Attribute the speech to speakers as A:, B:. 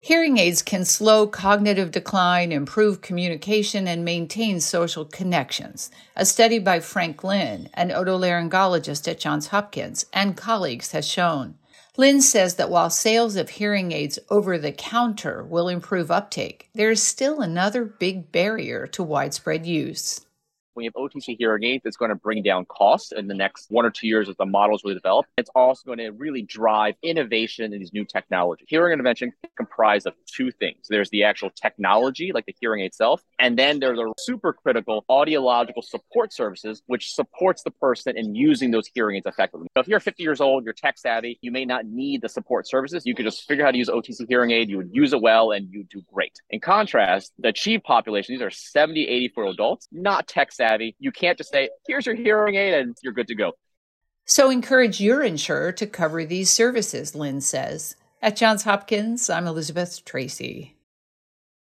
A: Hearing aids can slow cognitive decline, improve communication, and maintain social connections. A study by Frank Lin, an otolaryngologist at Johns Hopkins, and colleagues has shown. Lin says that while sales of hearing aids over the counter will improve uptake, there is still another big barrier to widespread use
B: when you have OTC hearing aids, it's going to bring down costs in the next one or two years as the models really develop. It's also going to really drive innovation in these new technologies. Hearing intervention comprised of two things. There's the actual technology, like the hearing aid itself, and then there's the super critical audiological support services, which supports the person in using those hearing aids effectively. So if you're 50 years old, you're tech savvy, you may not need the support services. You could just figure out how to use OTC hearing aid, you would use it well, and you do great. In contrast, the achieved population, these are 70, 84 adults, not tech savvy. You can't just say, here's your hearing aid and you're good to go.
A: So encourage your insurer to cover these services, Lin says. At Johns Hopkins, I'm Elizabeth Tracey.